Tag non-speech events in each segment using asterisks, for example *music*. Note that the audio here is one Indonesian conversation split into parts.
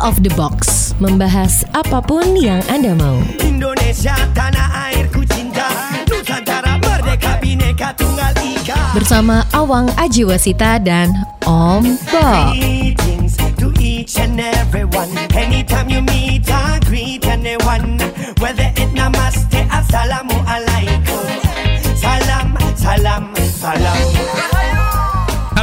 of the box, membahas apa pun yang Anda mau. Indonesia tanah airku cinta. Nusantara merdeka bineka tunggal ika. Bersama Awang Ajiwasita dan Om Bob. Greetings to each and everyone. Anytime you meet I greet anyone. Whether it namaste assalamu alaikum. Salam, salam, salam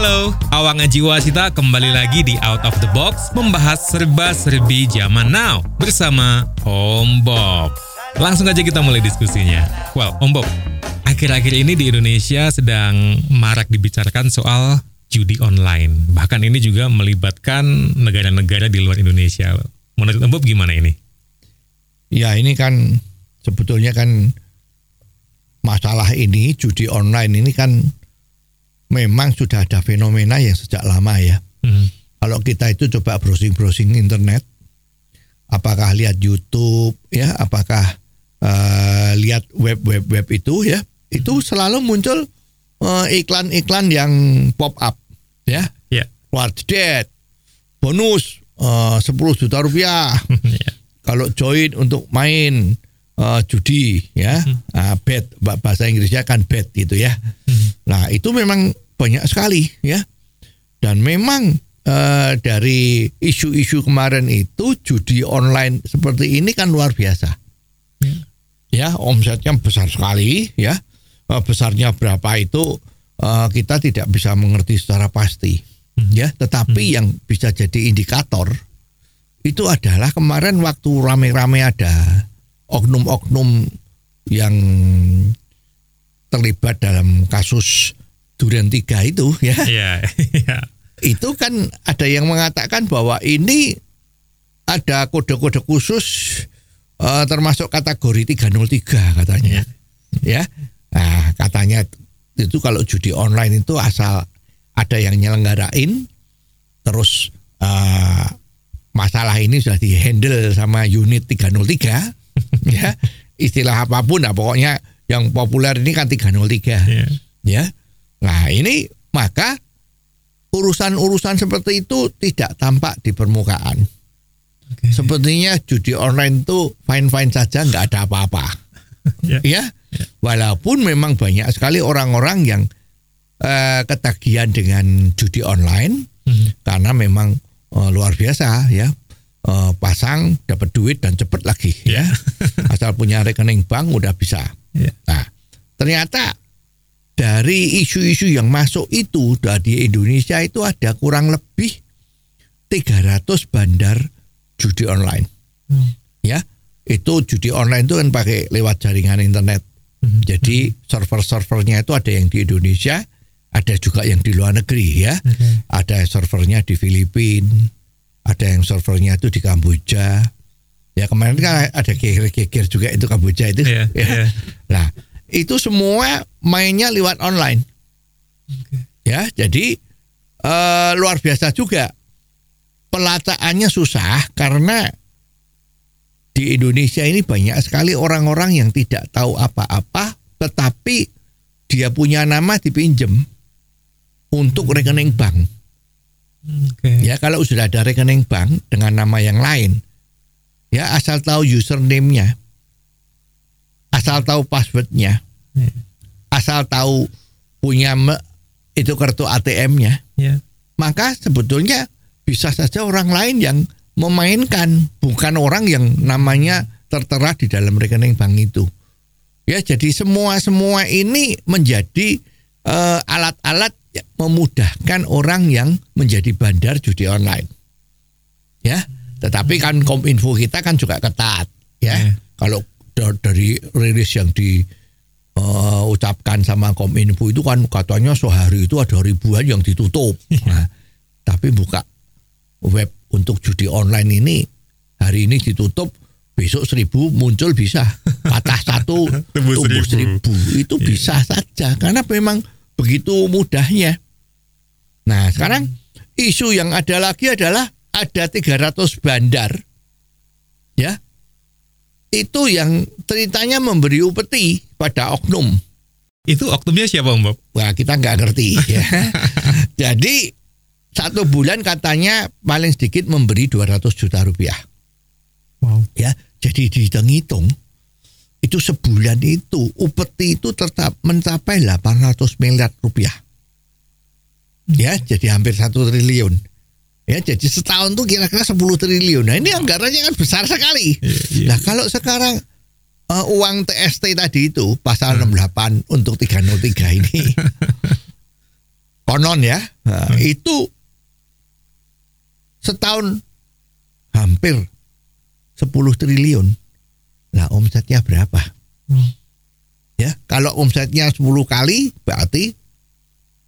Halo, Awang Ajiwasita kembali lagi di Out of the Box membahas serba-serbi zaman now bersama Om Bob. Langsung aja kita mulai diskusinya. Well, Om Bob, akhir-akhir ini di Indonesia sedang marak dibicarakan soal judi online. Bahkan ini juga melibatkan negara-negara di luar Indonesia. Menurut Om Bob gimana ini? Ya ini kan sebetulnya kan masalah ini judi online ini kan memang sudah ada fenomena yang sejak lama ya. Hmm. Kalau kita itu coba browsing-browsing internet, apakah lihat YouTube ya, apakah eh, lihat web-web web itu ya, itu selalu muncul eh, iklan-iklan yang pop up ya. Ya. What's that? Bonus eh, 10 juta rupiah *laughs* Ya. kalau join untuk main eh, judi ya ah, bet bah- bahasa Inggrisnya kan bet gitu ya nah itu memang banyak sekali ya. Dan memang eh, dari isu-isu kemarin itu judi online seperti ini kan luar biasa. Ya omsetnya besar sekali ya. Eh, besarnya berapa itu eh, kita tidak bisa mengerti secara pasti ya. Tetapi yang bisa jadi indikator itu adalah kemarin waktu rame-rame ada oknum-oknum yang terlibat dalam kasus Duren tiga itu ya Ya. ya. itu kan ada yang mengatakan bahwa ini ada kode-kode khusus eh, termasuk kategori 303 katanya ya nah katanya itu kalau judi online itu asal ada yang nyelenggarain terus eh, masalah ini sudah dihandle sama unit 303 *laughs* ya istilah apa pun lah pokoknya yang populer ini kan 303 Ya. ya. Nah, ini maka urusan-urusan seperti itu tidak tampak di permukaan. Sepertinya judi online itu fine-fine saja nggak ada apa-apa. *laughs* Ya. ya. Walaupun memang banyak sekali orang-orang yang eh, ketagihan dengan judi online Hmm. karena memang eh, luar biasa ya. Eh, pasang dapat duit dan cepet lagi ya. Asal punya rekening bank udah bisa. Ya. Nah, ternyata dari isu-isu yang masuk itu dari Indonesia itu ada kurang lebih 300 bandar judi online. Hmm. Ya, itu judi online itu kan pakai lewat jaringan internet. Hmm. Jadi server-servernya itu ada yang di Indonesia, ada juga yang di luar negeri ya. Ada servernya di Filipina, ada yang servernya itu di Kamboja. Ya kemarin kan ada geger-geger juga itu Kamboja itu. Iya, *laughs* ya. iya. Nah, itu semua mainnya lewat online. Ya, jadi eh, luar biasa juga. Pelataannya susah karena di Indonesia ini banyak sekali orang-orang yang tidak tahu apa-apa, tetapi dia punya nama dipinjem untuk rekening bank. Oke. Ya, kalau sudah ada rekening bank dengan nama yang lain, ya asal tahu username-nya, asal tahu passwordnya, Ya. asal tahu punya me- itu kartu ATM-nya, Ya. maka sebetulnya bisa saja orang lain yang memainkan, bukan orang yang namanya tertera di dalam rekening bank itu. Ya, jadi semua semua ini menjadi eh, alat-alat yang memudahkan orang yang menjadi bandar judi online. Ya, tetapi kan kominfo kita kan juga ketat. Ya, Ya. kalau dari rilis yang di eh, ucapkan sama kominfo itu kan katanya sehari itu ada ribuan yang ditutup. Nah, tapi buka web untuk judi online ini hari ini ditutup besok seribu muncul bisa. Patah satu *laughs* Tumbuh tumbuh seribu. seribu. Itu bisa saja karena memang begitu mudahnya. Nah sekarang isu yang ada lagi adalah ada 300 bandar ya itu yang ceritanya memberi upeti pada oknum Itu oknumnya siapa Om Bob? Wah kita nggak ngerti ya. *laughs* Jadi satu bulan katanya paling sedikit memberi 200 juta rupiah. Wow. Ya, jadi dihitung-hitung itu sebulan itu upeti itu tetap mencapai 800 miliar rupiah. Ya, jadi hampir satu triliun. Ya, jadi setahun tuh kira-kira 10 triliun. Nah, ini anggarannya kan besar sekali. Nah, kalau sekarang eh, uang TST tadi itu pasal 68 untuk 303 ini *laughs* konon ya, nah, itu setahun hampir 10 triliun. Nah, omsetnya berapa? Hmm. Ya, kalau omsetnya 10 kali berarti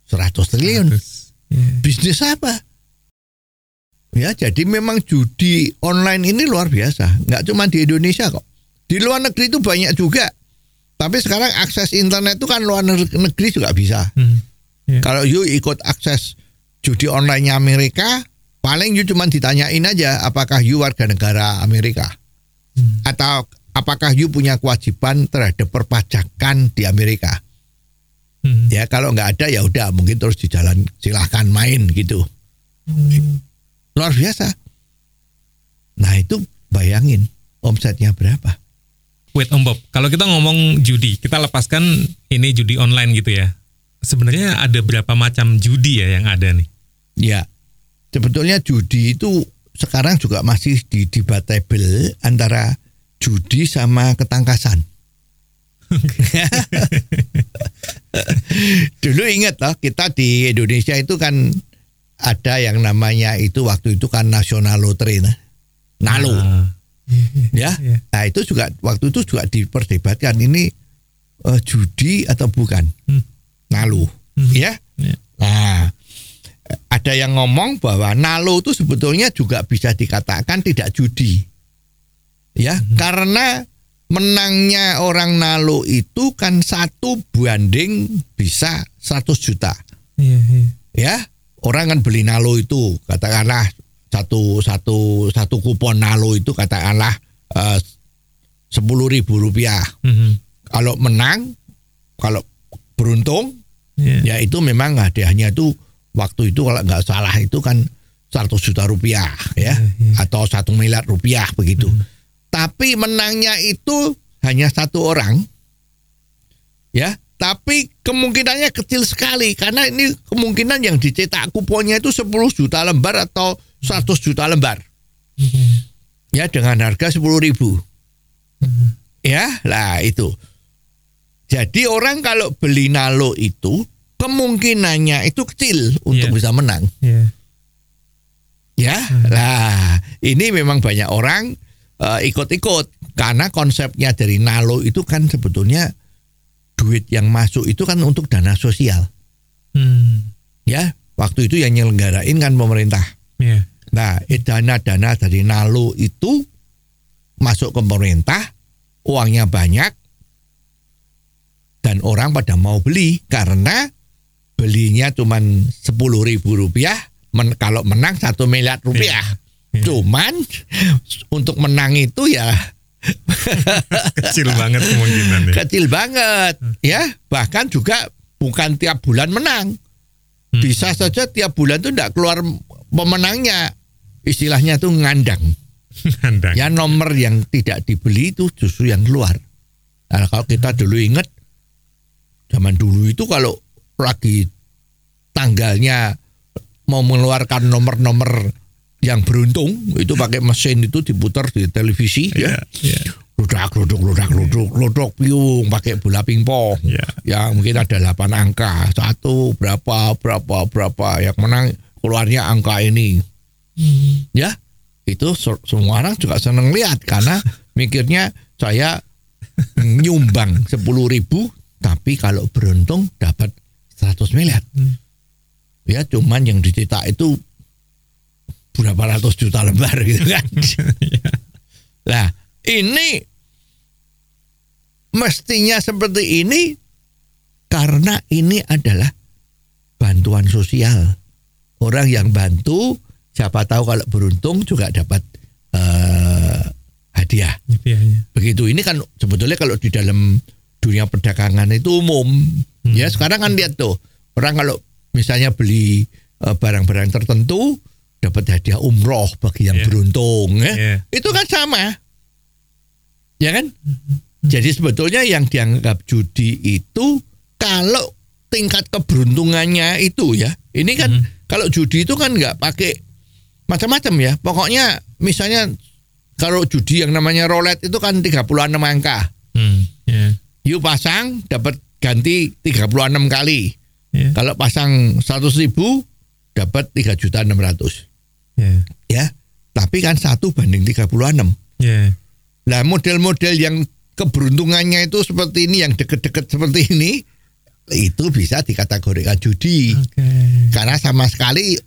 100 triliun. Terus, ya. Bisnis apa? Ya, jadi memang judi online ini luar biasa. Nggak cuma di Indonesia kok. Di luar negeri itu banyak juga. Tapi sekarang akses internet itu kan luar negeri juga bisa. Hmm. Ya. Kalau you ikut akses judi online-nya Amerika, paling you cuma ditanyain aja apakah you warga negara Amerika. Hmm. Atau apakah you punya kewajiban terhadap perpajakan di Amerika. Hmm. Ya kalau nggak ada ya udah mungkin terus di jalan silahkan main gitu. Hmm. Luar biasa. Nah itu bayangin omsetnya berapa. Wait Om Bob, kalau kita ngomong judi, kita lepaskan ini judi online gitu ya. Sebenarnya ada berapa macam judi ya yang ada nih? Ya sebetulnya judi itu sekarang juga masih di debatable antara judi sama ketangkasan. *laughs* Dulu ingat loh kita di Indonesia itu kan ada yang namanya itu waktu itu kan nasional lottery nah. Nalo Ah, ya. iya. Nah itu juga waktu itu juga diperdebatkan ini eh, judi atau bukan. Hmm. Nalo Hmm. ya. Ya. Nah, ada yang ngomong bahwa nalo itu sebetulnya juga bisa dikatakan tidak judi. Ya, karena menangnya orang nalo itu kan satu banding bisa 100 juta. Iya, iya. Ya, orang kan beli nalo itu katakanlah satu satu satu kupon nalo itu katakanlah sepuluh ribu rupiah. Mhm. Kalau menang, kalau beruntung Iya. ya itu memang hadiahnya itu waktu itu kalau nggak salah itu kan 100 juta rupiah ya atau satu miliar rupiah begitu. Tapi menangnya itu hanya satu orang ya, tapi kemungkinannya kecil sekali karena ini kemungkinan yang dicetak kuponnya itu 10 juta lembar atau 100 juta lembar. Ya dengan harga 10 ribu. Ya, lah itu. Jadi orang kalau beli nalo itu kemungkinannya itu kecil untuk Iya. bisa menang. Iya. Ya, lah ini memang banyak orang eh, ikut-ikut karena konsepnya dari nalo itu kan sebetulnya duit yang masuk itu kan untuk dana sosial. Hmm. Ya, waktu itu yang nyelenggarain kan pemerintah. Iya. Nah, eh, dana-dana dari nalo itu masuk ke pemerintah, uangnya banyak, dan orang pada mau beli karena belinya cuma sepuluh ribu rupiah, men- kalau menang satu miliar rupiah. Iya. Cuman untuk menang itu ya *laughs* Kecil banget kemungkinannya. kecil banget, ya. Bahkan juga bukan tiap bulan menang. Hmm. Bisa saja tiap bulan tuh tidak keluar pemenangnya. Istilahnya tuh ngandang. Andang. Ya nomor yang tidak dibeli itu justru yang keluar. Nah, kalau kita dulu ingat zaman dulu itu kalau lagi tanggalnya mau mengeluarkan nomor-nomor yang beruntung itu pakai mesin itu diputar di televisi Iya, ya. iya. Ludak, luduk, ludak, luduk, luduk, piung pakai bola pingpong. Iya. Ya mungkin ada 8 angka. Satu berapa, berapa, berapa. Yang menang keluarnya angka ini. Ya, itu se- semua orang juga seneng lihat karena mikirnya saya nyumbang 10 ribu tapi kalau beruntung dapat 100 miliar. Ya, cuman yang dicetak itu berapa ratus juta lembar gitu kan. *laughs* Nah, ini mestinya seperti ini karena ini adalah bantuan sosial. Orang yang bantu, siapa tahu kalau beruntung juga dapat eh, hadiah. Begitu ini kan sebetulnya kalau di dalam dunia perdagangan itu umum. Ya sekarang kan lihat tuh orang kalau misalnya beli eh, barang-barang tertentu dapat hadiah umroh bagi yang Iya. beruntung ya. Iya. Itu kan sama. Ya kan? Jadi sebetulnya yang dianggap judi itu kalau tingkat keberuntungannya itu ya. Ini kan kalau judi itu kan nggak pakai macam-macam ya. Pokoknya misalnya kalau judi yang namanya roulette itu kan 36 angka. Hmm. Ya. You pasang dapat ganti 36 kali. Ya. Kalau pasang 100 ribu dapat 3 juta 600 Ya. ya. Tapi kan satu banding 36. Ya. Lah model-model yang keberuntungannya itu seperti ini yang deket-deket seperti ini itu bisa dikategorikan judi. Oke. Karena sama sekali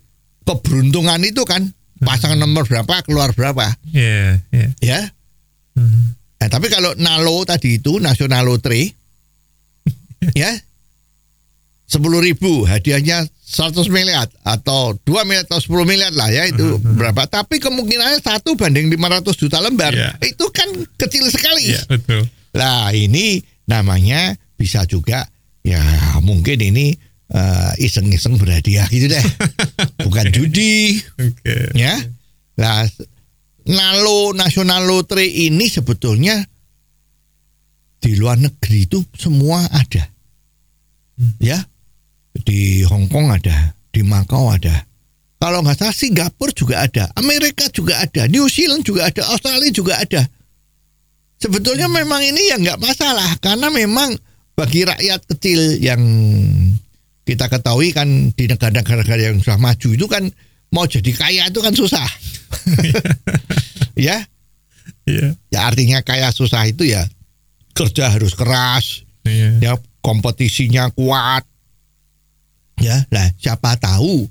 keberuntungan itu kan pasang nomor berapa keluar berapa Ya. Ya. ya. Hmm. Nah, tapi kalau nalo tadi itu nasional lotre *laughs* ya sepuluh ribu hadiahnya 100 miliar atau 2 miliar atau 10 miliar lah ya itu berapa tapi kemungkinannya satu banding 500 juta lembar Ya. itu kan kecil sekali Ya, betul. lah ini namanya bisa juga ya mungkin ini eh, iseng-iseng berhadiah gitu deh *laughs* bukan judi Oke. ya. Nah, Nalo Nasional Lotre ini sebetulnya di luar negeri itu semua ada. Ya. Di Hong Kong ada, di Makau ada. Kalau nggak salah Singapura juga ada, Amerika juga ada, New Zealand juga ada, Australia juga ada. Sebetulnya memang ini ya nggak masalah karena memang bagi rakyat kecil yang kita ketahui kan di negara-negara yang sudah maju itu kan mau jadi kaya itu kan susah. *laughs* ya, Iya. ya artinya kaya susah itu ya kerja harus keras, Iya. ya kompetisinya kuat. Ya, lah siapa tahu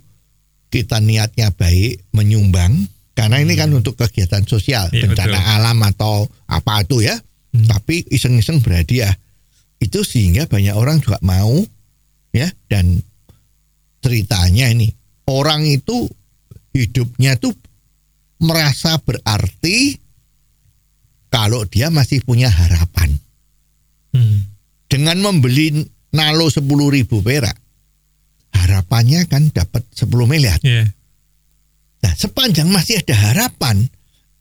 kita niatnya baik menyumbang karena ini kan untuk kegiatan sosial, Iya, bencana betul. alam atau apa itu ya. Hmm. Tapi iseng-iseng berhadiah. Itu sehingga banyak orang juga mau ya dan ceritanya ini orang itu hidupnya tuh merasa berarti kalau dia masih punya harapan Hmm. dengan membeli nalo 10 ribu perak harapannya kan dapat 10 miliar Iya. nah sepanjang masih ada harapan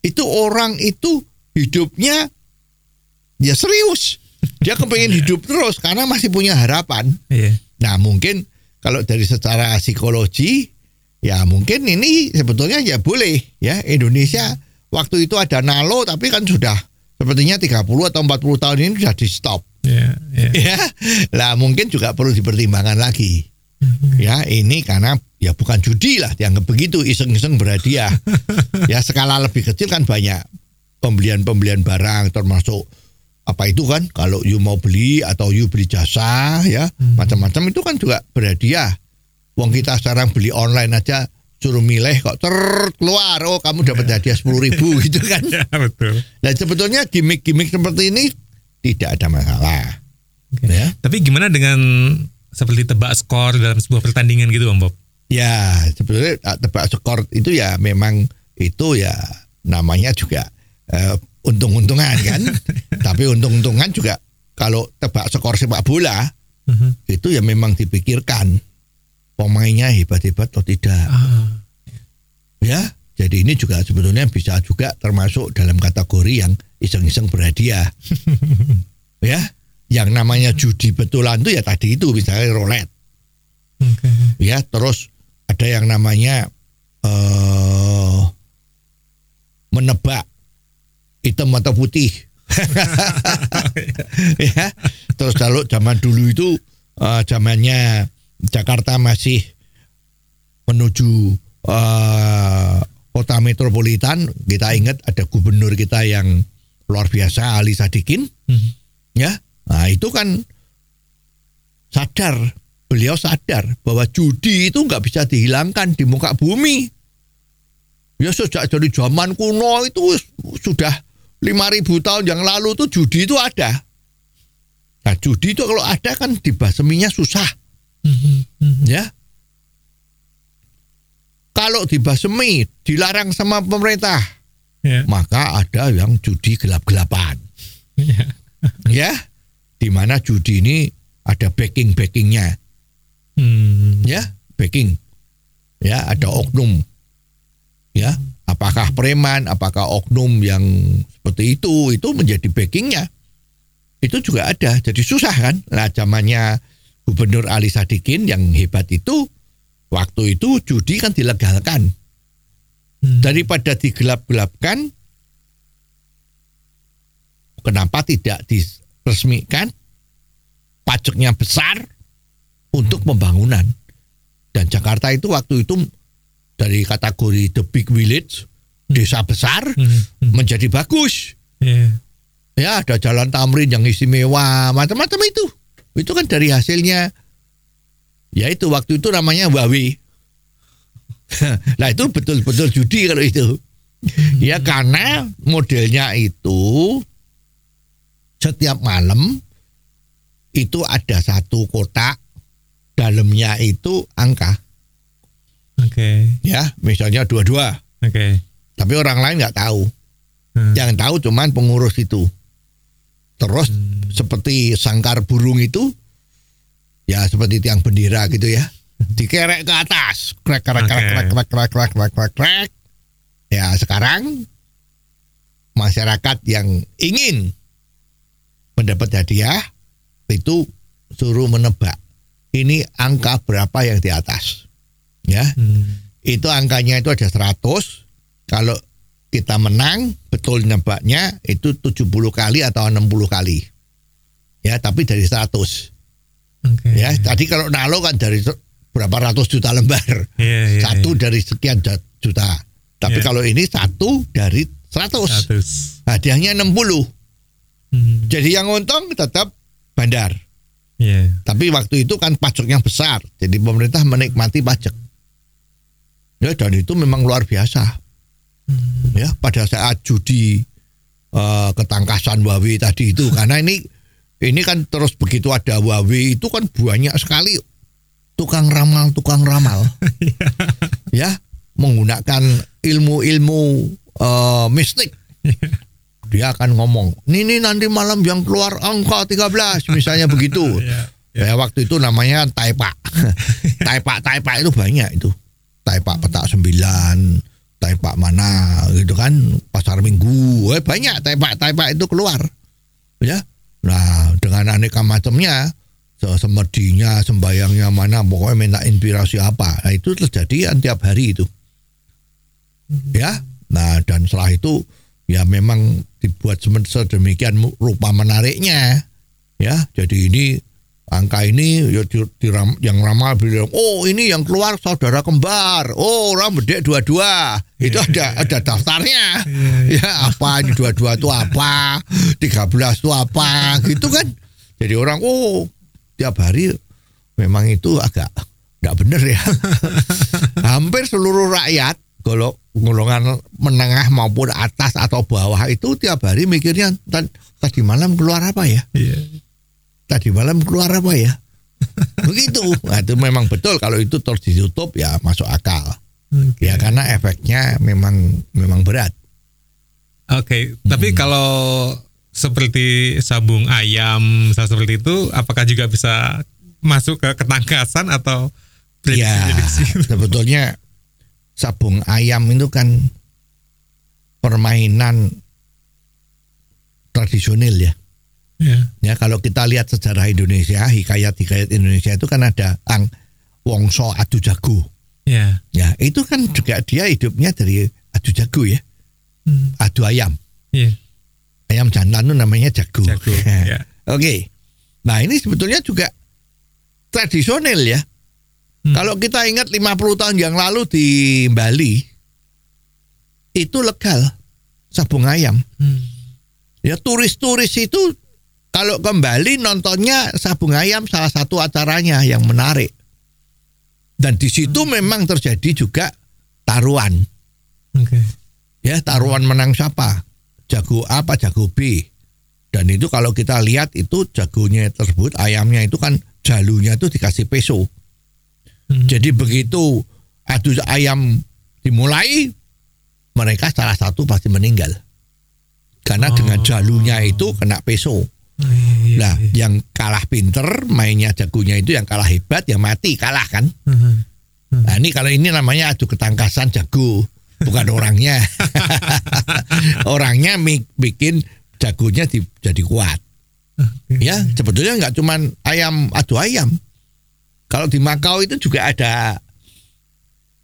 itu orang itu hidupnya ya serius dia kepengen hidup terus karena masih punya harapan Iya. Nah mungkin kalau dari secara psikologi ya mungkin ini sebetulnya ya boleh ya Indonesia waktu itu ada nalo tapi kan sudah sepertinya 30 atau 40 tahun ini sudah di stop Iya. Iya. ya. Lah mungkin juga perlu dipertimbangkan lagi. Ya ini karena ya bukan judi lah dianggap begitu iseng-iseng berhadiah. *laughs* ya skala lebih kecil kan banyak pembelian-pembelian barang termasuk apa itu kan kalau you mau beli atau you beli jasa ya macam-macam itu kan juga berhadiah. Wong kita sekarang beli online aja suruh milih kok ter keluar oh kamu dapat hadiah sepuluh ribu *laughs* gitu kan. Ya, betul. Dan sebetulnya gimmick-gimmick seperti ini tidak ada masalah. Ya. Tapi gimana dengan seperti tebak skor dalam sebuah pertandingan gitu, Bang Bob? Ya, sebetulnya ah, tebak skor itu ya memang itu ya namanya juga eh, untung-untungan kan. *laughs* Tapi untung-untungan juga kalau tebak skor sepak bola Mhm. itu ya memang dipikirkan pemainnya hebat-hebat atau tidak. Ah. Ya, jadi ini juga sebetulnya bisa juga termasuk dalam kategori yang iseng-iseng berhadiah. *laughs* ya, yang namanya judi betulan itu ya tadi itu misalnya roulette. Oke. ya terus ada yang namanya eh menebak hitam atau putih *laughs* ya terus kalau zaman dulu itu eh, zamannya Jakarta masih menuju eh, kota metropolitan kita ingat ada gubernur kita yang luar biasa Ali Sadikin Mhm. ya nah itu kan sadar beliau sadar bahwa judi itu nggak bisa dihilangkan di muka bumi ya sejak dari zaman kuno itu sudah 5000 tahun yang lalu tuh judi itu ada nah judi itu kalau ada kan dibaseminya susah Mhm. Mhm. ya kalau dibasemi dilarang sama pemerintah Ya. maka ada yang judi gelap-gelapan *laughs* Ya. ya di mana judi ini ada backing backingnya Hmm. ya backing Ya, ada oknum. Ya, apakah preman, apakah oknum yang seperti itu, itu menjadi backingnya. Itu juga ada. Jadi susah kan? Nah, zamannya Gubernur Ali Sadikin yang hebat itu, waktu itu judi kan dilegalkan. Hmm. Daripada digelap-gelapkan, kenapa tidak diresmikan? Pajaknya besar untuk pembangunan. Dan Jakarta itu waktu itu dari kategori the big village, desa besar, Hmm, hmm. menjadi bagus. Iya. Ya, ada jalan tamrin yang istimewa, macam-macam itu. Itu kan dari hasilnya, ya itu waktu itu namanya Huawei. *laughs* nah itu betul-betul judi kalau itu. Ya karena modelnya itu setiap malam itu ada satu kotak dalamnya itu angka. Oke. ya misalnya dua-dua. Oke. tapi orang lain nggak tahu. Hmm. yang tahu cuman pengurus itu. Terus Hmm. seperti sangkar burung itu ya seperti tiang bendera gitu ya. Dikerek ke atas. Krek krek krek krek krek krek krek krek krek krek. Ya sekarang masyarakat yang ingin mendapat hadiah itu suruh menebak ini angka berapa yang di atas ya Hmm. itu angkanya itu ada 100 kalau kita menang betul nebaknya itu 70 kali atau 60 kali ya tapi dari 100 Oke. ya tadi kalau nalo kan dari berapa ratus juta lembar Iya, iya, satu iya. dari sekian juta tapi Iya. kalau ini satu dari 100 Seratus. hadiahnya 60 Hmm. jadi yang untung tetap bandar. Iya. tapi waktu itu kan pajaknya besar jadi pemerintah menikmati pajak. Ya dan itu memang luar biasa. Ya pada saat judi eh, ketangkasan Huawei tadi itu *laughs* karena ini ini kan terus begitu ada Huawei itu kan banyak sekali tukang ramal tukang ramal. *laughs* Ya menggunakan ilmu-ilmu eh, mistik dia akan ngomong ini nih nanti malam yang keluar angka 13 misalnya *laughs* begitu. Iya. ya waktu itu namanya taipa *laughs* taipa taipa itu banyak itu. Taipa petak sembilan taipa mana gitu kan pasar minggu. Eh, banyak taipa taipa itu keluar. Ya. Nah dengan aneka macamnya se- semedinya sembayangnya mana pokoknya minta inspirasi apa. Nah itu terjadi tiap hari itu. Ya. Nah dan setelah itu ya memang dibuat sedemikian rupa menariknya. Ya jadi ini angka ini ya di- diram- yang ramal bilang oh ini yang keluar saudara kembar. Oh orang bedek dua-dua. Itu ada ada daftarnya. Ya apa ini dua-dua itu apa? 13 itu apa? Gitu kan. Jadi orang oh tiap hari memang itu agak nggak bener ya. *laughs* Hampir seluruh rakyat kalau golongan menengah maupun atas atau bawah itu tiap hari mikirnya "Tad- tadi malam keluar apa ya? Iya. tadi malam keluar apa ya? *laughs* Begitu. Nah, itu memang betul. Kalau itu terus ditutup ya masuk akal. Oke. ya karena efeknya memang memang berat. Oke, tapi kalau seperti sabung ayam, seperti itu, apakah juga bisa masuk ke ketangkasan atau ya prediksi-prediksi? *laughs* sebetulnya sabung ayam itu kan permainan tradisional ya Ya. Ya kalau kita lihat sejarah Indonesia, hikayat-hikayat Indonesia itu kan ada ang wongso adu jago. Ya. Ya, itu kan juga dia hidupnya dari adu jago ya, Hmm. adu ayam. Iya. Ayam jantan itu namanya jago. Jago, *laughs* ya. Oke. Nah, ini sebetulnya juga tradisional ya. Hmm. Kalau kita ingat 50 tahun yang lalu di Bali itu legal sabung ayam. Hmm. Ya turis-turis itu kalau kembali nontonnya sabung ayam salah satu acaranya yang menarik. Dan di situ memang terjadi juga taruhan. Oke. Ya, taruhan menang siapa? Jago A apa jago B. Dan itu kalau kita lihat itu jagonya tersebut ayamnya itu kan jalunya itu dikasih peso. Hmm. Jadi begitu adu ayam dimulai mereka salah satu pasti meninggal. Karena Oh. dengan jalunya itu kena peso. Oh, iya, iya, Nah, yang kalah pinter mainnya jagonya itu yang kalah hebat yang mati kalah kan. Mhm. Nah ini kalau ini namanya adu ketangkasan jago, bukan *laughs* orangnya. *laughs* orangnya bikin jagonya di- jadi kuat. Ya sebetulnya nggak cuman ayam adu ayam. Kalau di Makau itu juga ada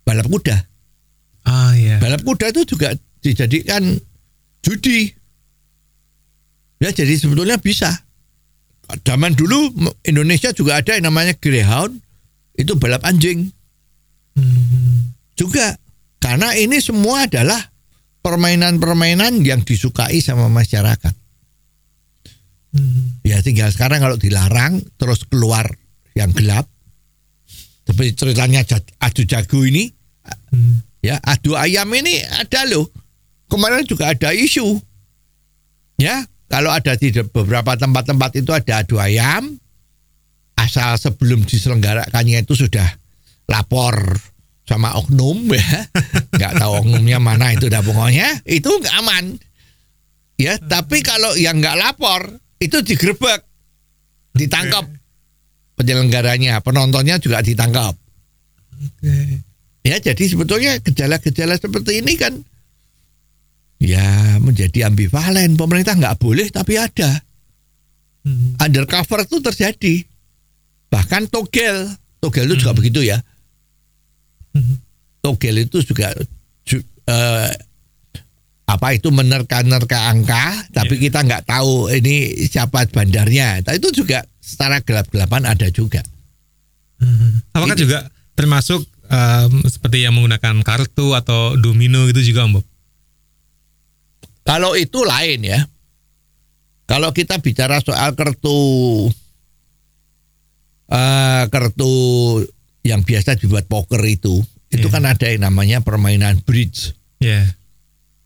balap kuda. Ah ya. Balap kuda itu juga dijadikan judi. Ya jadi sebetulnya bisa. Zaman dulu Indonesia juga ada yang namanya greyhound, itu balap anjing. Juga karena ini semua adalah permainan-permainan yang disukai sama masyarakat. Ya tinggal sekarang kalau dilarang terus keluar yang gelap. Seperti ceritanya adu jago ini, ya adu ayam ini ada loh. Kemarin juga ada isu. Ya, kalau ada di beberapa tempat-tempat itu ada adu ayam, asal sebelum diselenggarakannya itu sudah lapor sama oknum ya, *laughs* nggak tahu oknumnya mana itu dah pokoknya itu nggak aman. Ya, tapi kalau yang nggak lapor itu digerebek, ditangkap penyelenggaranya, penontonnya juga ditangkap. Ya, jadi sebetulnya gejala-gejala seperti ini kan ya menjadi ambivalen. Pemerintah nggak boleh tapi ada. Undercover itu terjadi. Bahkan togel, togel itu juga begitu ya. Togel itu juga ju- eh, apa itu menerka-nerka angka, tapi kita nggak tahu ini siapa bandarnya. Tapi itu juga secara gelap-gelapan ada juga. Apakah Ini- juga termasuk em, seperti yang menggunakan kartu atau domino gitu juga Om Bob? Kalau itu lain ya. Kalau kita bicara soal kartu eh kartu yang biasa dibuat poker itu, itu Iya. kan ada yang namanya permainan bridge, Ya,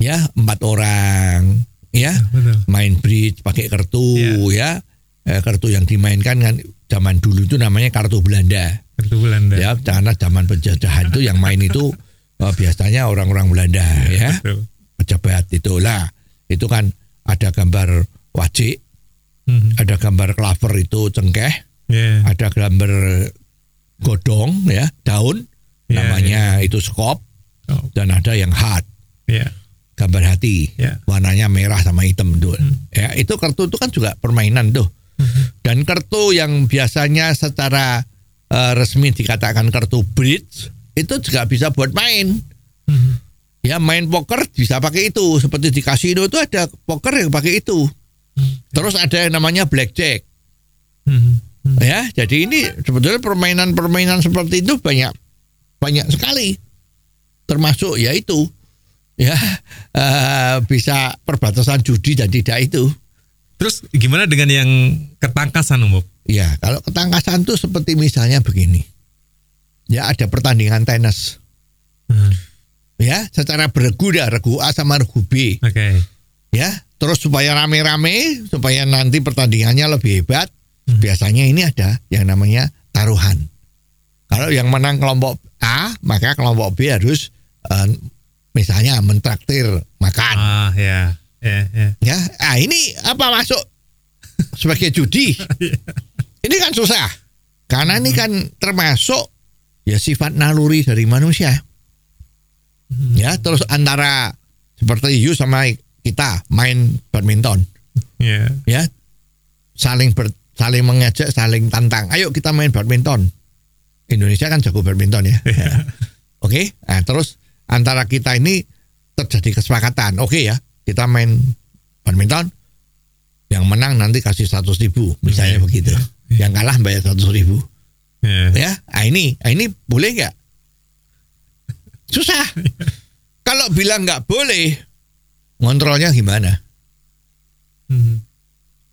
ya empat orang, ya betul. main bridge pakai kartu, ya Eh, kartu yang dimainkan kan zaman dulu itu namanya kartu Belanda, Kartu Belanda. ya karena zaman penjajahan itu yang main itu *laughs* eh, biasanya orang-orang Belanda, ya Betul. pejabat itulah itu kan ada gambar wajik Mhm. ada gambar klaver itu cengkeh Ya. ada gambar godong ya daun Ya, namanya itu skop Oh, dan ada yang hat ya. Gambar hati. Ya. warnanya merah sama hitam tuh ya itu kartu itu kan juga permainan tuh dan kartu yang biasanya secara eh, resmi dikatakan kartu bridge itu juga bisa buat main. Mhm. ya main poker bisa pakai itu. Seperti di kasino itu ada poker yang pakai itu. Terus ada yang namanya blackjack. Mhm. Mhm. ya jadi ini sebetulnya permainan-permainan seperti itu banyak banyak sekali. Termasuk ya itu ya eh, bisa perbatasan judi dan tidak itu Terus gimana dengan yang ketangkasan Om Bob? ya kalau ketangkasan tuh seperti misalnya begini ya ada pertandingan tenis Mhm. ya secara beregu dah regu A sama regu B Oke. ya terus supaya rame-rame supaya nanti pertandingannya lebih hebat Hmm. biasanya ini ada yang namanya taruhan kalau yang menang kelompok A maka kelompok B harus eh, misalnya mentraktir makan. Ah, ya. Ya, ya. ya ah ini apa masuk sebagai judi? *laughs* Ini kan susah. Karena ini kan termasuk ya sifat naluri dari manusia. Ya terus antara seperti you sama kita main badminton. Ya. ya saling ber, saling mengejek saling tantang. Ayo kita main badminton. Indonesia kan jago badminton ya. *laughs* Oke nah, terus antara kita ini terjadi kesepakatan. Oke ya kita main badminton yang menang nanti kasih seratus ribu misalnya Iya, begitu. yang kalah bayar seratus ribu. Ya. ya nah, ini nah, ini boleh nggak? Susah. Kalau bilang nggak boleh ngontrolnya gimana? Mhm.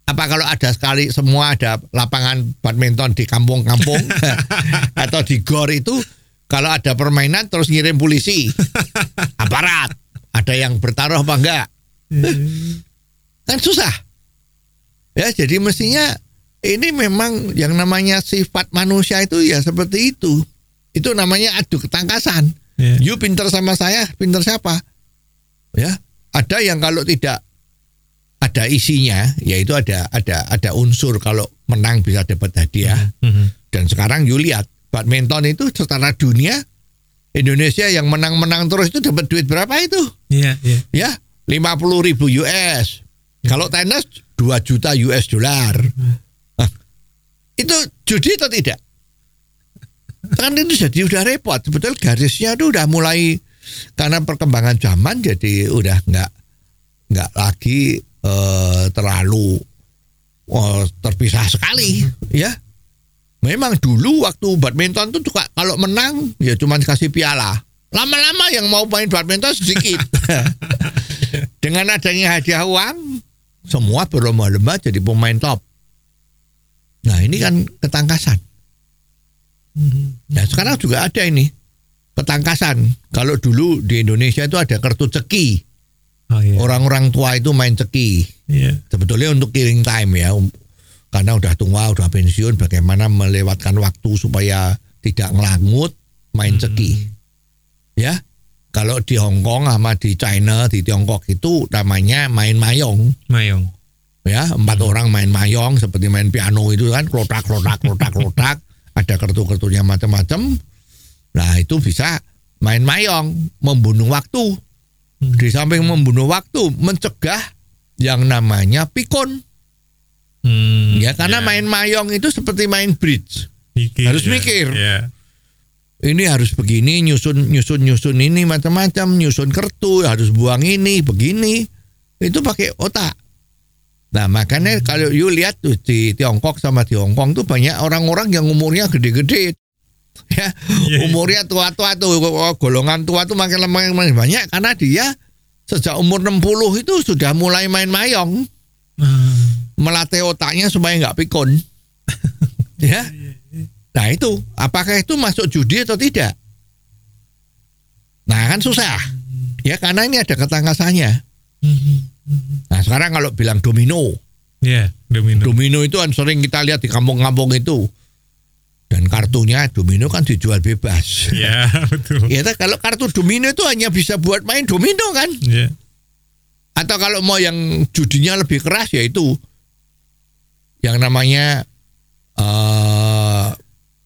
apa kalau ada sekali semua ada lapangan badminton di kampung-kampung *laughs* atau di gor itu kalau ada permainan terus ngirim polisi. *laughs* Aparat. Ada yang bertaruh apa enggak? Kan susah. Ya jadi mestinya ini memang yang namanya sifat manusia itu ya seperti itu. Itu namanya adu ketangkasan. Ya. you pinter sama saya pinter siapa? Ya ada yang kalau tidak ada isinya yaitu ada ada ada unsur kalau menang bisa dapat hadiah. Mhm. dan sekarang you lihat badminton itu secara dunia Indonesia yang menang-menang terus itu dapat duit berapa itu? Iya, iya. Ya, 50 ribu US. Kalau tenis 2 juta US dollar. Nah, itu judi atau tidak? Kan itu jadi udah repot. Betul garisnya itu udah mulai karena perkembangan zaman jadi udah nggak nggak lagi eh, terlalu oh, terpisah sekali ya memang dulu waktu badminton tuh juga kalau menang ya cuma kasih piala. Lama-lama yang mau main badminton sedikit. *laughs* Dengan adanya hadiah uang semua berlomba-lomba jadi pemain top. Nah ini kan ketangkasan. Nah sekarang juga ada ini ketangkasan. Kalau dulu di Indonesia itu ada kartu ceki. Oh iya. orang-orang tua itu main ceki. Iya. sebetulnya untuk killing time ya um, karena udah tua udah pensiun bagaimana melewatkan waktu supaya tidak ngelangut main ceki ya kalau di Hong Kong sama di China di Tiongkok itu namanya main mayong. Mayong. ya empat orang main mayong seperti main piano itu kan klotak klotak klotak klotak. Ada kartu-kartunya macam-macam. Nah itu bisa main mayong membunuh waktu. Di samping membunuh waktu mencegah yang namanya pikun Hmm, ya karena iya. main mayong itu seperti main bridge Mikir, harus ya. mikir. Iya. ini harus begini nyusun nyusun nyusun ini macam-macam nyusun kartu harus buang ini begini itu pakai otak nah makanya kalau you lihat tuh di Tiongkok sama di Hong Kong tuh banyak orang-orang yang umurnya gede-gede *laughs* ya Iya. umurnya tua-tua tuh golongan tua tuh makin lama makin banyak karena dia sejak umur 60 itu sudah mulai main mayong Ah, melatih otaknya supaya nggak pikun. *laughs* Ya. Nah itu. Apakah itu masuk judi atau tidak? Nah kan susah. Ya karena ini ada ketangkasannya. Nah sekarang kalau bilang domino. Iya, domino. domino itu kan sering kita lihat di kampung-kampung itu. Dan kartunya domino kan dijual bebas. Iya, *laughs* betul. ya kan, kalau kartu domino itu hanya bisa buat main domino kan? Iya. atau kalau mau yang judinya lebih keras yaitu yang namanya eh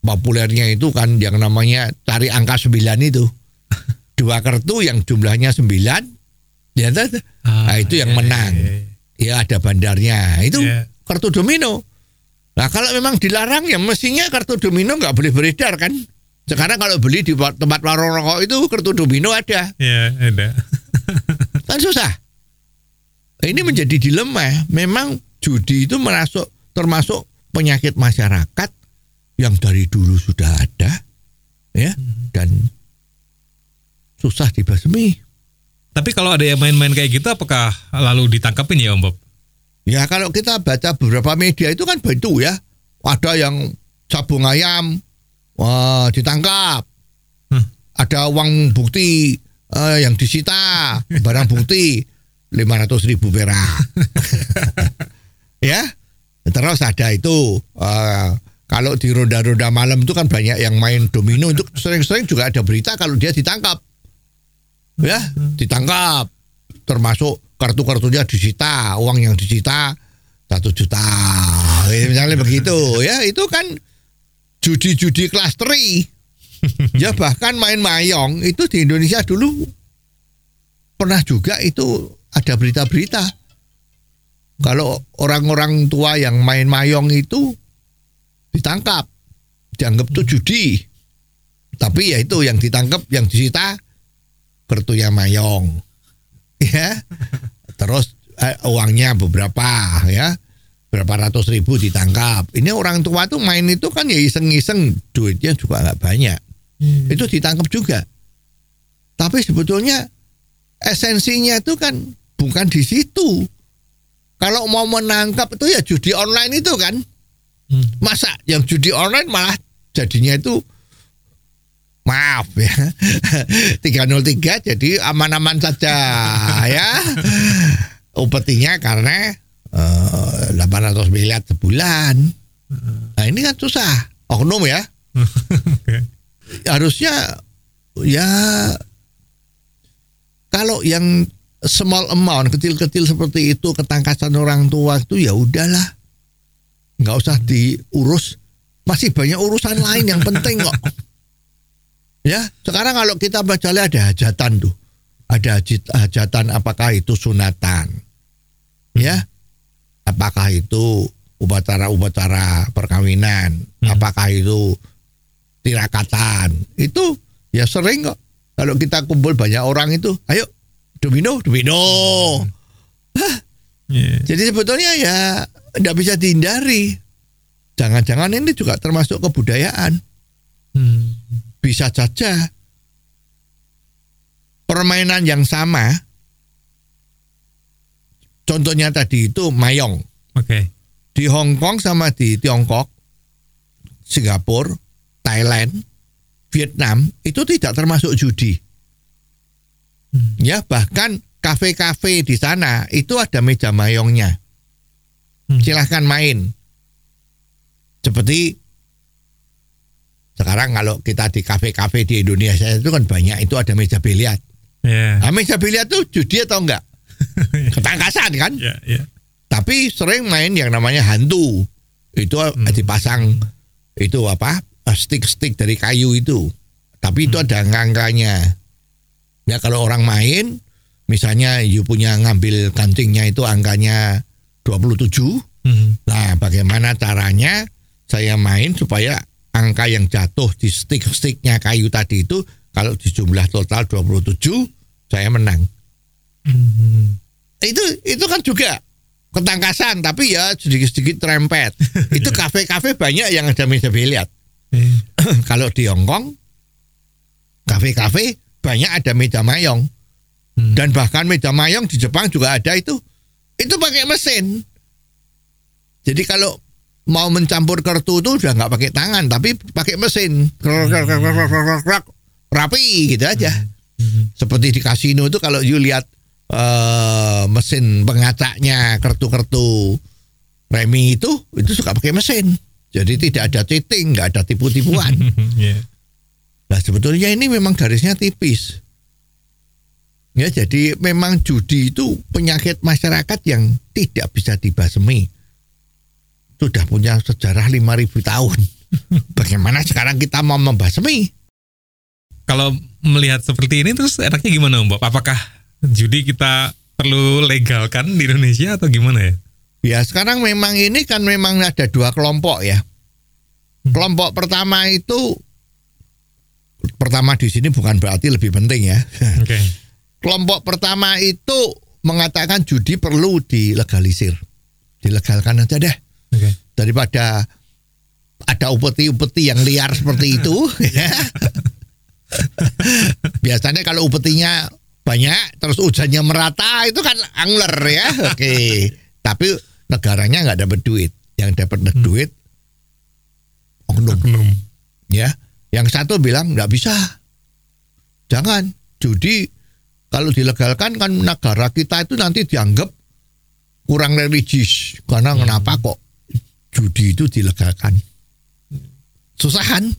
populernya itu kan yang namanya cari angka 9 itu. *laughs* Dua kartu yang jumlahnya 9 ya? Ah, nah, itu yang iya, menang. iya, iya. Ya ada bandarnya. Itu Iya. kartu domino. Nah, kalau memang dilarang ya mestinya kartu domino nggak boleh beredar kan? Sekarang kalau beli di tempat warung rokok itu kartu domino ada. Iya, ada. *laughs* kan susah. Ini menjadi dilema. Memang judi itu merasuk termasuk penyakit masyarakat yang dari dulu sudah ada, ya, dan susah dibasmi. Tapi kalau ada yang main-main kayak gitu, apakah lalu ditangkapin ya Om Bob? Ya kalau kita baca beberapa media itu kan begitu ya, ada yang sabung ayam, wah ditangkap, Hmm. ada uang bukti eh, yang disita, barang bukti *laughs* 500 ribu perak. *laughs* ya, terus ada itu eh, kalau di ronda-ronda malam itu kan banyak yang main domino itu sering-sering juga ada berita kalau dia ditangkap, ya ditangkap, termasuk kartu-kartunya disita, uang yang disita satu juta, misalnya begitu, ya itu kan judi-judi kelas 3 *laughs* ya bahkan main mayong itu di Indonesia dulu pernah juga itu ada berita-berita kalau orang-orang tua yang main mayong itu ditangkap. Dianggap itu judi. Tapi ya itu yang ditangkap yang disita kartunya mayong. *laughs* Ya. Terus eh, uangnya beberapa ya. Berapa ratus ribu ditangkap. Ini orang tua tuh main itu kan ya iseng-iseng duitnya juga nggak banyak. Itu ditangkap juga. Tapi sebetulnya esensinya itu kan bukan di situ. Kalau mau menangkap itu ya judi online itu kan. Masa yang judi online malah jadinya itu maaf ya. *laughs* 303 jadi aman-aman saja *laughs* ya. Upetinya karena eh, 800 miliar sebulan. Nah ini kan susah. Oknum ya. *laughs* Harusnya ya kalau yang small amount kecil-kecil seperti itu ketangkasan orang tua itu ya udahlah nggak usah diurus masih banyak urusan lain yang penting kok *laughs* Ya, sekarang kalau kita baca ada hajatan tuh. Ada hajatan apakah itu sunatan? Ya. Apakah itu upacara-upacara perkawinan? Apakah itu tirakatan? Itu ya sering kok. Kalau kita kumpul banyak orang itu, ayo domino, domino. Iya. Jadi sebetulnya ya tidak bisa dihindari. Jangan-jangan ini juga termasuk kebudayaan. Hmm. Bisa saja permainan yang sama. Contohnya tadi itu mayong Oke. di Hong Kong sama di Tiongkok, Singapura, Thailand, Vietnam itu tidak termasuk judi. Ya bahkan kafe-kafe di sana itu ada meja mayongnya. Hmm. Silahkan main. Seperti sekarang kalau kita di kafe-kafe di Indonesia itu kan banyak itu ada meja biliar. Iya. Nah, meja biliar itu judi atau enggak? *laughs* Ketangkasan kan? Iya, iya. Tapi sering main yang namanya hantu. Itu dipasang itu apa? Stick-stick dari kayu itu. Tapi itu ada angka-angkanya. Ya kalau orang main, misalnya you punya ngambil kancingnya itu angkanya 27. Hmm. Nah, bagaimana caranya saya main supaya angka yang jatuh di stick-sticknya kayu tadi itu kalau di jumlah total 27 saya menang. Hmm. Itu itu kan juga ketangkasan tapi ya sedikit-sedikit rempet. *laughs* itu kafe-kafe banyak yang ada meja biliar. Iya. kalau di Hong Kong kafe-kafe banyak ada meja mayong. Hmm. Dan bahkan meja mayong di Jepang juga ada itu. Itu pakai mesin. Jadi kalau mau mencampur kartu itu udah nggak pakai tangan tapi pakai mesin. Krok, krok, krok. Rapi gitu aja. Seperti di kasino itu kalau you lihat eh, mesin pengacaknya kartu-kartu remi itu itu suka pakai mesin. Jadi tidak ada cheating, nggak ada tipu-tipuan. *laughs* Nah sebetulnya ini memang garisnya tipis. Ya jadi memang judi itu penyakit masyarakat yang tidak bisa dibasmi. Sudah punya sejarah 5000 tahun. *laughs* Bagaimana sekarang kita mau membasmi? Kalau melihat seperti ini terus enaknya gimana Mbak? Apakah judi kita perlu legalkan di Indonesia atau gimana ya? Ya sekarang memang ini kan memang ada dua kelompok ya. Kelompok pertama itu pertama di sini bukan berarti lebih penting ya. Oke. Kelompok pertama itu mengatakan judi perlu dilegalisir. Dilegalkan aja deh. Oke. Daripada ada upeti-upeti yang liar seperti itu. *laughs* ya. Biasanya kalau upetinya banyak terus hujannya merata itu kan angler ya. Oke. Tapi negaranya nggak dapat duit. Yang dapat duit oknum Oknum. ya. Yang satu bilang nggak bisa. Jangan judi kalau dilegalkan kan negara kita itu nanti dianggap kurang religius karena kenapa kok judi itu dilegalkan. Susahan.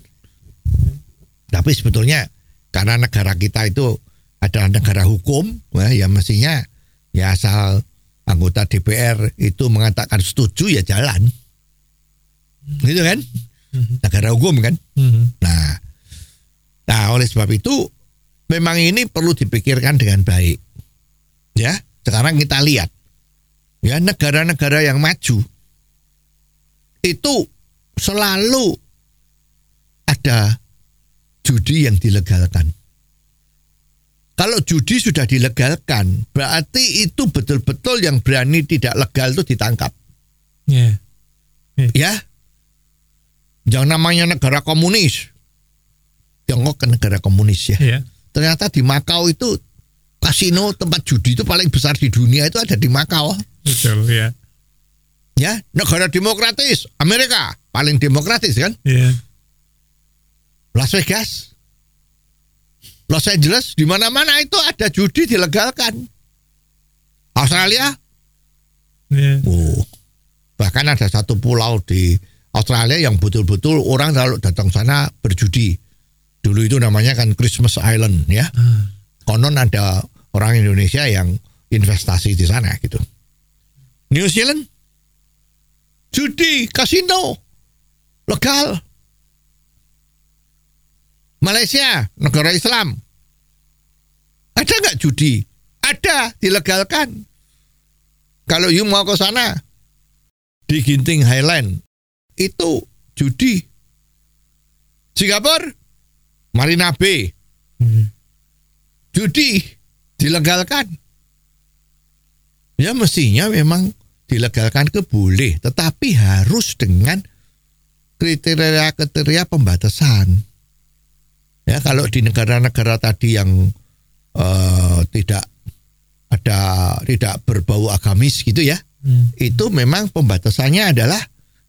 Tapi sebetulnya karena negara kita itu adalah negara hukum, ya, ya mestinya ya asal anggota DPR itu mengatakan setuju ya jalan. Gitu kan? Negara hukum kan? Hmm. Nah, nah oleh sebab itu memang ini perlu dipikirkan dengan baik. Ya, sekarang kita lihat ya negara-negara yang maju itu selalu ada judi yang dilegalkan. Kalau judi sudah dilegalkan, berarti itu betul-betul yang berani tidak legal itu ditangkap. Iya. Ya, yang namanya negara komunis. Tiongkok kan negara komunis ya. Iya. Ternyata di Makau itu kasino tempat judi itu paling besar di dunia itu ada di Makau. Betul, ya. Ya, negara demokratis, Amerika paling demokratis kan. Iya. Las Vegas, Los Angeles, di mana-mana itu ada judi dilegalkan. Australia, Iya. oh, bahkan ada satu pulau di Australia yang betul-betul orang kalau datang sana berjudi. Dulu itu namanya kan Christmas Island ya. Ah. Konon ada orang Indonesia yang investasi di sana gitu. New Zealand, judi, kasino, legal. Malaysia, negara Islam. Ada nggak judi? Ada, dilegalkan. Kalau you mau ke sana, di Ginting Highland, itu judi. Singapura, Marina Bay, Hmm. judi dilegalkan. Ya mestinya memang dilegalkan ke boleh, tetapi harus dengan kriteria-kriteria pembatasan. Ya kalau di negara-negara tadi yang eh, tidak ada tidak berbau agamis gitu ya, Hmm. itu memang pembatasannya adalah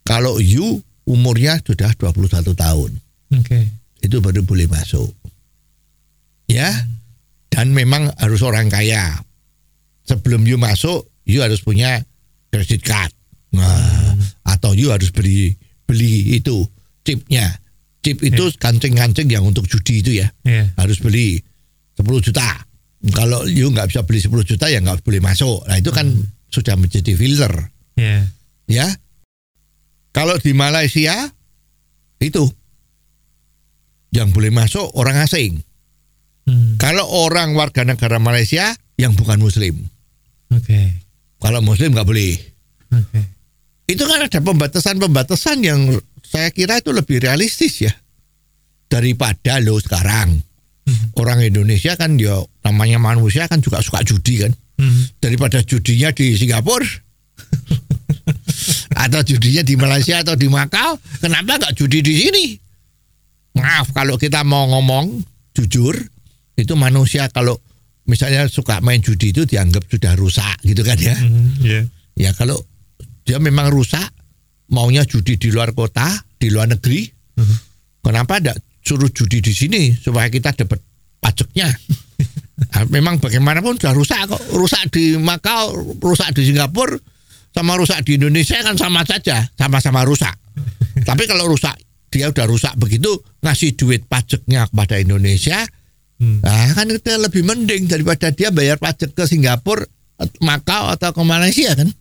kalau you umurnya sudah 21 tahun Oke. itu baru boleh masuk. Ya. Dan memang harus orang kaya. Sebelum you masuk, you harus punya credit card. Nah, atau you harus beli beli itu chipnya. Chip itu kancing-kancing yang untuk judi itu ya. Iya. Harus beli 10 juta. Kalau you nggak bisa beli 10 juta ya nggak boleh masuk. Nah, itu kan sudah menjadi filter Iya. ya. Kalau di Malaysia itu yang boleh masuk orang asing. Hmm. Kalau orang warga negara Malaysia yang bukan Muslim. Oke. Kalau Muslim nggak boleh. Oke. Itu kan ada pembatasan-pembatasan yang saya kira itu lebih realistis ya daripada lo sekarang. Orang Indonesia kan ya namanya manusia kan juga suka judi kan. Hmm. daripada judinya di Singapura *laughs* atau judinya di Malaysia atau di Makau, kenapa nggak judi di sini? Maaf kalau kita mau ngomong jujur, itu manusia kalau misalnya suka main judi itu dianggap sudah rusak gitu kan ya. Hmm. Iya. Ya kalau dia memang rusak, maunya judi di luar kota, di luar negeri, kenapa tidak suruh judi di sini supaya kita dapat pajaknya? Nah, *laughs* memang bagaimanapun sudah rusak kok, rusak di Makau, rusak di Singapura, sama rusak di Indonesia kan sama saja, sama-sama rusak. *laughs* Tapi kalau rusak, dia udah rusak begitu, ngasih duit pajaknya kepada Indonesia, Hmm. Nah, kan itu lebih mending daripada dia bayar pajak ke Singapura, Makau atau ke Malaysia kan.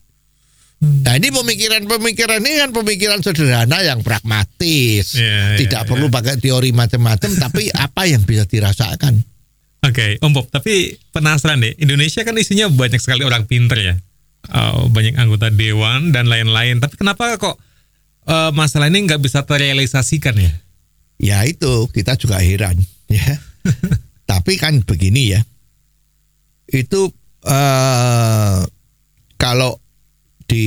Nah ini pemikiran-pemikiran ini kan pemikiran sederhana yang pragmatis, Iya, iya, tidak iya. perlu pakai teori macam-macam, *laughs* tapi apa yang bisa dirasakan? Oke, Om Bob, tapi penasaran deh, Indonesia kan isinya banyak sekali orang pinter ya. Uh, banyak anggota dewan dan lain-lain. Tapi kenapa kok uh, masalah ini nggak bisa terrealisasikan ya? Ya itu kita juga heran, ya. *laughs* tapi kan begini ya, itu eh, kalau di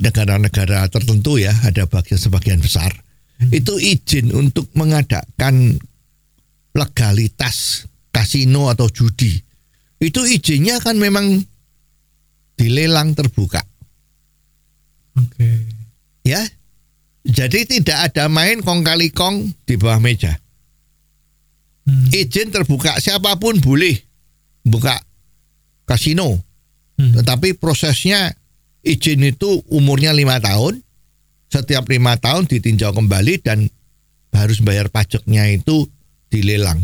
negara-negara tertentu ya ada bagian sebagian besar itu izin untuk mengadakan legalitas kasino atau judi itu izinnya kan memang dilelang terbuka. Oke. ya. Jadi tidak ada main kong kali kong di bawah meja. Hmm. izin terbuka siapa pun boleh buka kasino. Hmm. tetapi prosesnya izin itu umurnya lima tahun. Setiap lima tahun ditinjau kembali dan harus bayar pajaknya itu dilelang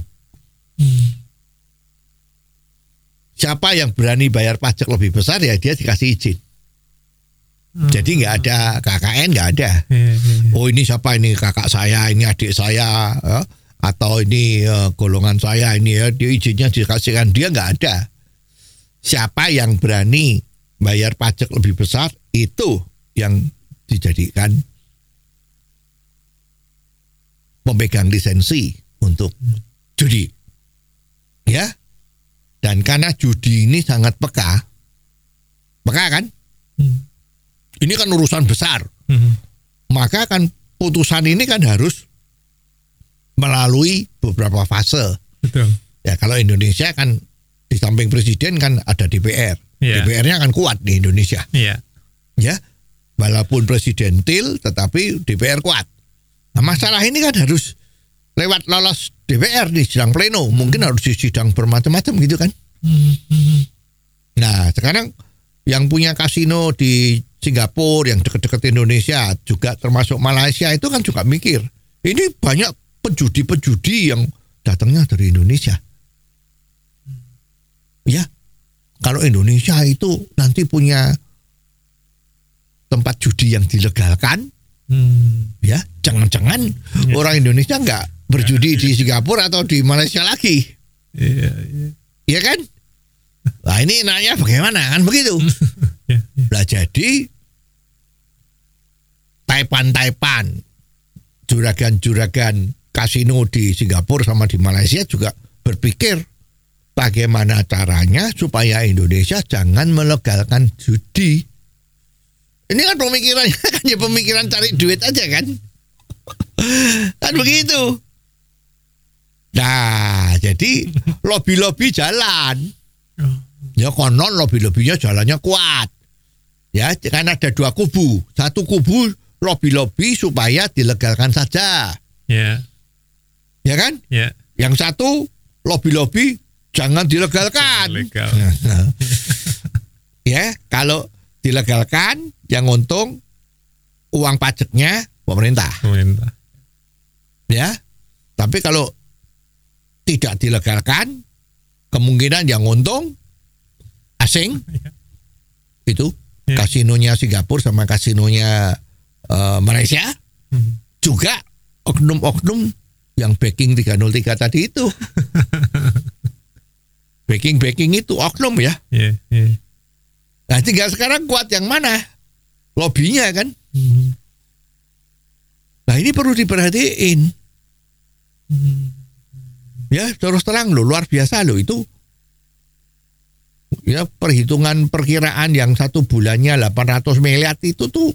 siapa yang berani bayar pajak lebih besar ya dia dikasih izin. Jadi nggak ada KKN nggak ada. Iya, iya, iya. oh ini siapa? Ini kakak saya ini adik saya ya, atau ini eh, golongan saya ini ya dia izinnya dikasihkan. Dia nggak ada. Siapa yang berani bayar pajak lebih besar itu yang dijadikan pemegang lisensi untuk judi. Ya dan karena judi ini sangat peka peka kan Hmm. ini kan urusan besar Hmm. maka kan putusan ini kan harus melalui beberapa fase. Betul. Ya kalau Indonesia kan di samping presiden kan ada DPR. Iya. DPR-nya kan kuat di Indonesia, Iya. ya. Walaupun presidentil tetapi DPR kuat. Nah, masalah ini kan harus lewat lolos DPR di sidang pleno, mungkin harus di sidang bermacam-macam gitu kan. Hmm. Hmm. Nah, sekarang yang punya kasino di Singapura yang dekat-dekat Indonesia juga termasuk Malaysia itu kan juga mikir. Ini banyak pejudi-pejudi yang datangnya dari Indonesia. Ya. Kalau Indonesia itu nanti punya tempat judi yang dilegalkan, Hmm. ya, jangan-jangan orang Indonesia nggak berjudi di Singapura atau di Malaysia lagi. Iya, iya. Iya kan? Nah ini nanya bagaimana kan begitu. *laughs* Ya, ya. Lah jadi taipan-taipan juragan-juragan kasino di Singapura sama di Malaysia juga berpikir bagaimana caranya supaya Indonesia jangan melegalkan judi. Ini kan pemikirannya *laughs* kan ya pemikiran cari duit aja kan. *laughs* kan begitu. Nah, jadi lobby-lobby jalan. Ya konon lobby-lobbynya jalannya kuat. Ya, kan ada dua kubu. Satu kubu lobby-lobby supaya dilegalkan saja. Ya, Ya kan? ya. Yang satu lobby-lobby jangan dilegalkan. Legal. *laughs* ya, kalau dilegalkan yang untung uang pajaknya pemerintah, Pemerintah. ya. Tapi kalau tidak dilegalkan, kemungkinan yang untung asing *laughs* itu Ya. kasinonya Singapura sama kasinonya eh, Malaysia Hmm. juga oknum-oknum yang backing 303 tadi itu. *laughs* Backing-backing itu oknum ya. Ya, ya. Nah tinggal sekarang kuat yang mana? Lobbynya kan. Hmm. Nah ini perlu diperhatiin. Ya terus terang loh luar biasa loh itu. Ya perhitungan perkiraan yang satu bulannya 800 miliar itu tuh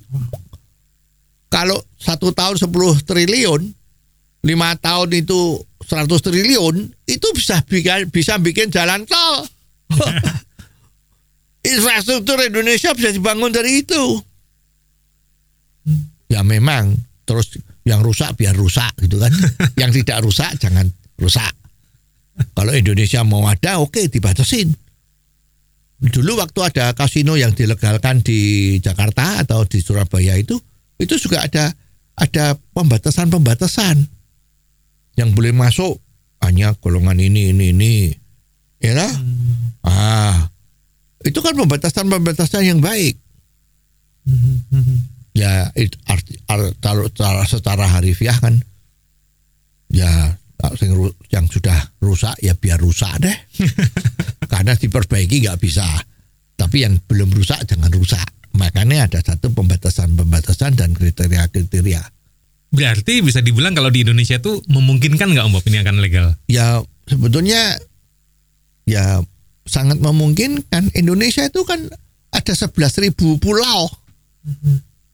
kalau satu tahun 10 triliun, lima tahun itu 100 triliun, itu bisa bikin bisa bikin jalan tol. *laughs* Infrastruktur Indonesia bisa dibangun dari itu. Ya memang terus yang rusak biar rusak gitu kan. *laughs* yang tidak rusak jangan rusak. Kalau Indonesia mau ada oke dibatasin. Dulu waktu ada kasino yang dilegalkan di Jakarta atau di Surabaya itu itu juga ada ada pembatasan-pembatasan. Yang boleh masuk hanya golongan ini ini ini. Ya lah? ah. Itu kan pembatasan-pembatasan yang baik. Ya it, arti, ar- kalau secara, secara harifiah kan. Ya yang sudah rusak ya biar rusak deh. *laughs* Karena diperbaiki nggak bisa. Tapi yang belum rusak jangan rusak. Makanya ada satu pembatasan-pembatasan dan kriteria-kriteria. Berarti bisa dibilang kalau di Indonesia tuh memungkinkan nggak Om Bob ini akan legal? ya sebetulnya ya sangat memungkinkan. Indonesia itu kan ada 11.000 pulau.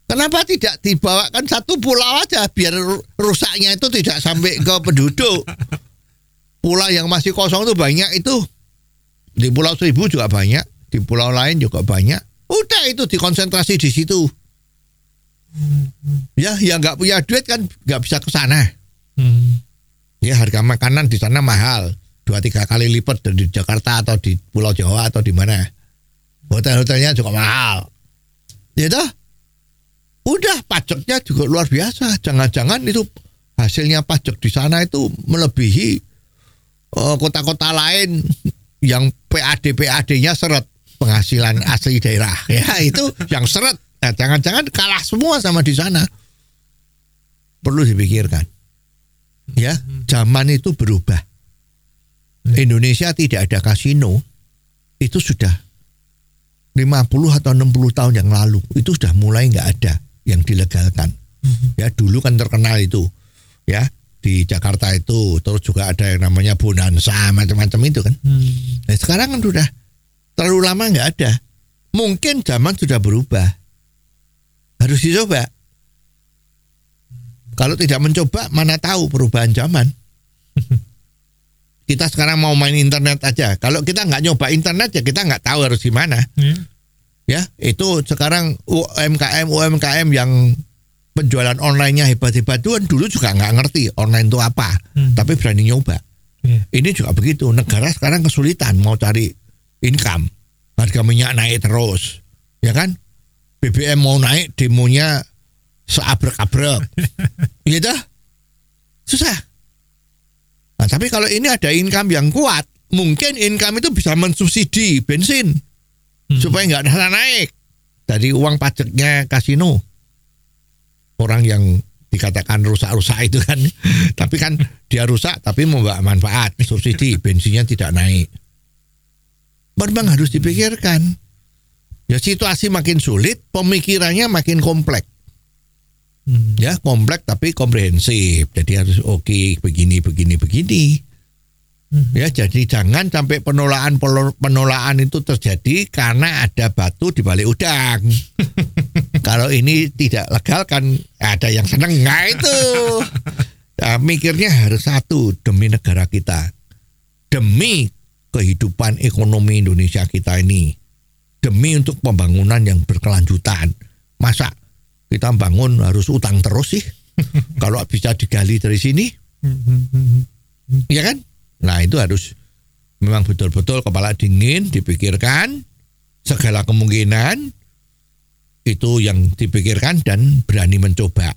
Kenapa tidak dibawakan satu pulau aja biar ru- rusaknya itu tidak sampai ke penduduk. Pulau yang masih kosong itu banyak itu. Di Pulau Seribu juga banyak, di pulau lain juga banyak. Udah itu dikonsentrasi di situ. Ya, yang nggak punya duit kan nggak bisa ke sana. Hmm. Ya harga makanan di sana mahal dua tiga kali lipat dari Jakarta atau di Pulau Jawa atau di mana. Hotel-hotelnya juga mahal. Ya toh? Udah pajaknya juga luar biasa. Jangan-jangan itu hasilnya pajak di sana itu melebihi eh, kota-kota lain yang PAD PAD-nya seret penghasilan asli daerah. Ya *laughs* itu yang seret. Nah, jangan-jangan kalah semua sama di sana. Perlu dipikirkan. Ya, zaman itu berubah. Indonesia tidak ada kasino. Itu sudah 50 atau 60 tahun yang lalu. Itu sudah mulai nggak ada yang dilegalkan. Ya, dulu kan terkenal itu. Ya, di Jakarta itu terus juga ada yang namanya Bonanza macam-macam itu kan. Nah, sekarang kan sudah terlalu lama nggak ada. Mungkin zaman sudah berubah. Harus dicoba. Kalau tidak mencoba, mana tahu perubahan zaman. *laughs* kita sekarang mau main internet aja. Kalau kita nggak nyoba internet ya kita nggak tahu harus gimana. Ya. Ya, itu sekarang UMKM UMKM yang penjualan online-nya hebat-hebat itu kan dulu juga nggak ngerti online itu apa, Hmm. tapi berani nyoba. Ya. Ini juga begitu. Negara sekarang kesulitan mau cari income. Harga minyak naik terus. Ya kan? BBM mau naik demonya seabrek-abrek. *laughs* gitu? Susah. Nah, tapi kalau ini ada income yang kuat, mungkin income itu bisa mensubsidi bensin Hmm. supaya nggak ada naik dari uang pajaknya kasino. Orang yang dikatakan rusak-rusak itu kan. *laughs* tapi kan dia rusak tapi membawa manfaat, subsidi, bensinnya tidak naik. Memang harus dipikirkan. Ya situasi makin sulit, pemikirannya makin kompleks. Ya kompleks tapi komprehensif. Jadi harus oke begini begini begini. Ya jadi jangan sampai penolakan penolakan itu terjadi karena ada batu di balik udang. *laughs* Kalau ini tidak legal kan ada yang seneng nggak itu. Nah, mikirnya harus satu demi negara kita, demi kehidupan ekonomi Indonesia kita ini, demi untuk pembangunan yang berkelanjutan. Masa kita bangun harus utang terus sih? *laughs* Kalau bisa digali dari sini, ya kan? Nah itu harus memang betul-betul kepala dingin dipikirkan segala kemungkinan itu yang dipikirkan dan berani mencoba.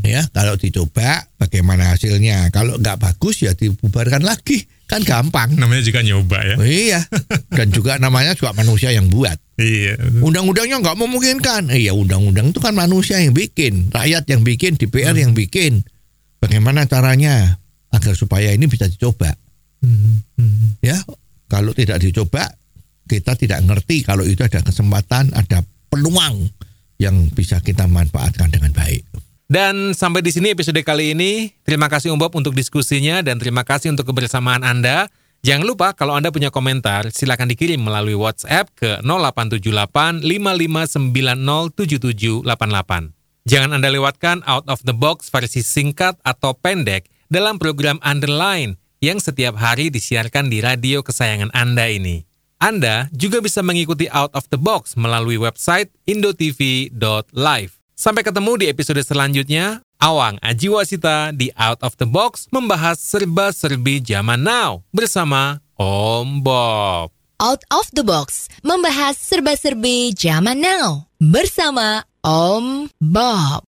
Ya, kalau dicoba bagaimana hasilnya? Kalau nggak bagus ya dibubarkan lagi, kan gampang. Namanya juga nyoba ya. Iya, dan juga namanya juga manusia yang buat. Iya. Undang-undangnya nggak memungkinkan. Iya, undang-undang itu kan manusia yang bikin, rakyat yang bikin, DPR yang bikin. Bagaimana caranya agar supaya ini bisa dicoba? Ya, kalau tidak dicoba, kita tidak ngerti kalau itu ada kesempatan, ada peluang yang bisa kita manfaatkan dengan baik. Dan sampai di sini episode kali ini. Terima kasih Om Bob untuk diskusinya dan terima kasih untuk kebersamaan Anda. Jangan lupa kalau Anda punya komentar, silakan dikirim melalui WhatsApp ke 0878 55907788. Jangan Anda lewatkan out of the box versi singkat atau pendek dalam program Underline yang setiap hari disiarkan di radio kesayangan Anda ini. Anda juga bisa mengikuti Out of the Box melalui website indotv.live. Sampai ketemu di episode selanjutnya. Awang Ajiwasita di Out of the Box membahas serba-serbi zaman now bersama Om Bob. Out of the Box membahas serba-serbi zaman now bersama Om Bob.